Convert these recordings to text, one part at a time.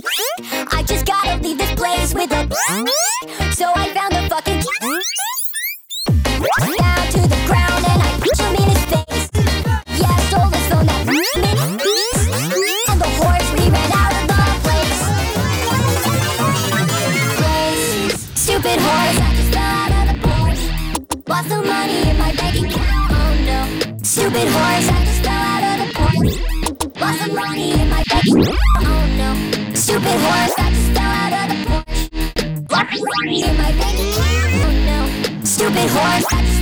I just gotta leave this place with a. So I found a fucking. Key down to the ground and I push him in his face. Yeah, I stole his phone that minute. And the horse we ran out of the place. Stupid horse, I just out of the Porsche. Lost the money in my bank account. Oh no. Stupid horse, I just fell out of the Porsche. Lost the money in my bank account. Stupid horse,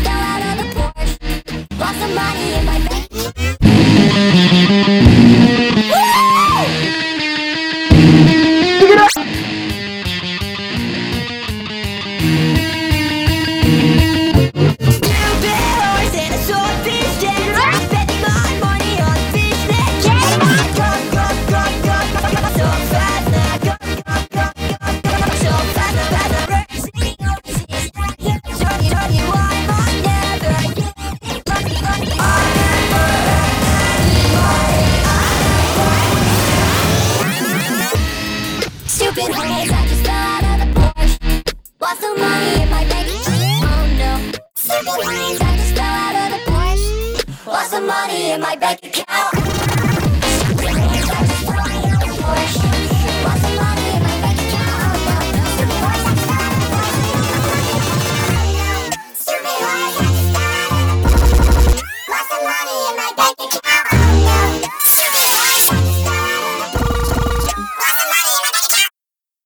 Stupid horse, I just fell out of the Porsche. Lost some money in my bank. Oh no. Stupid horse, I just fell out of the Porsche. Lost some money in my bank account.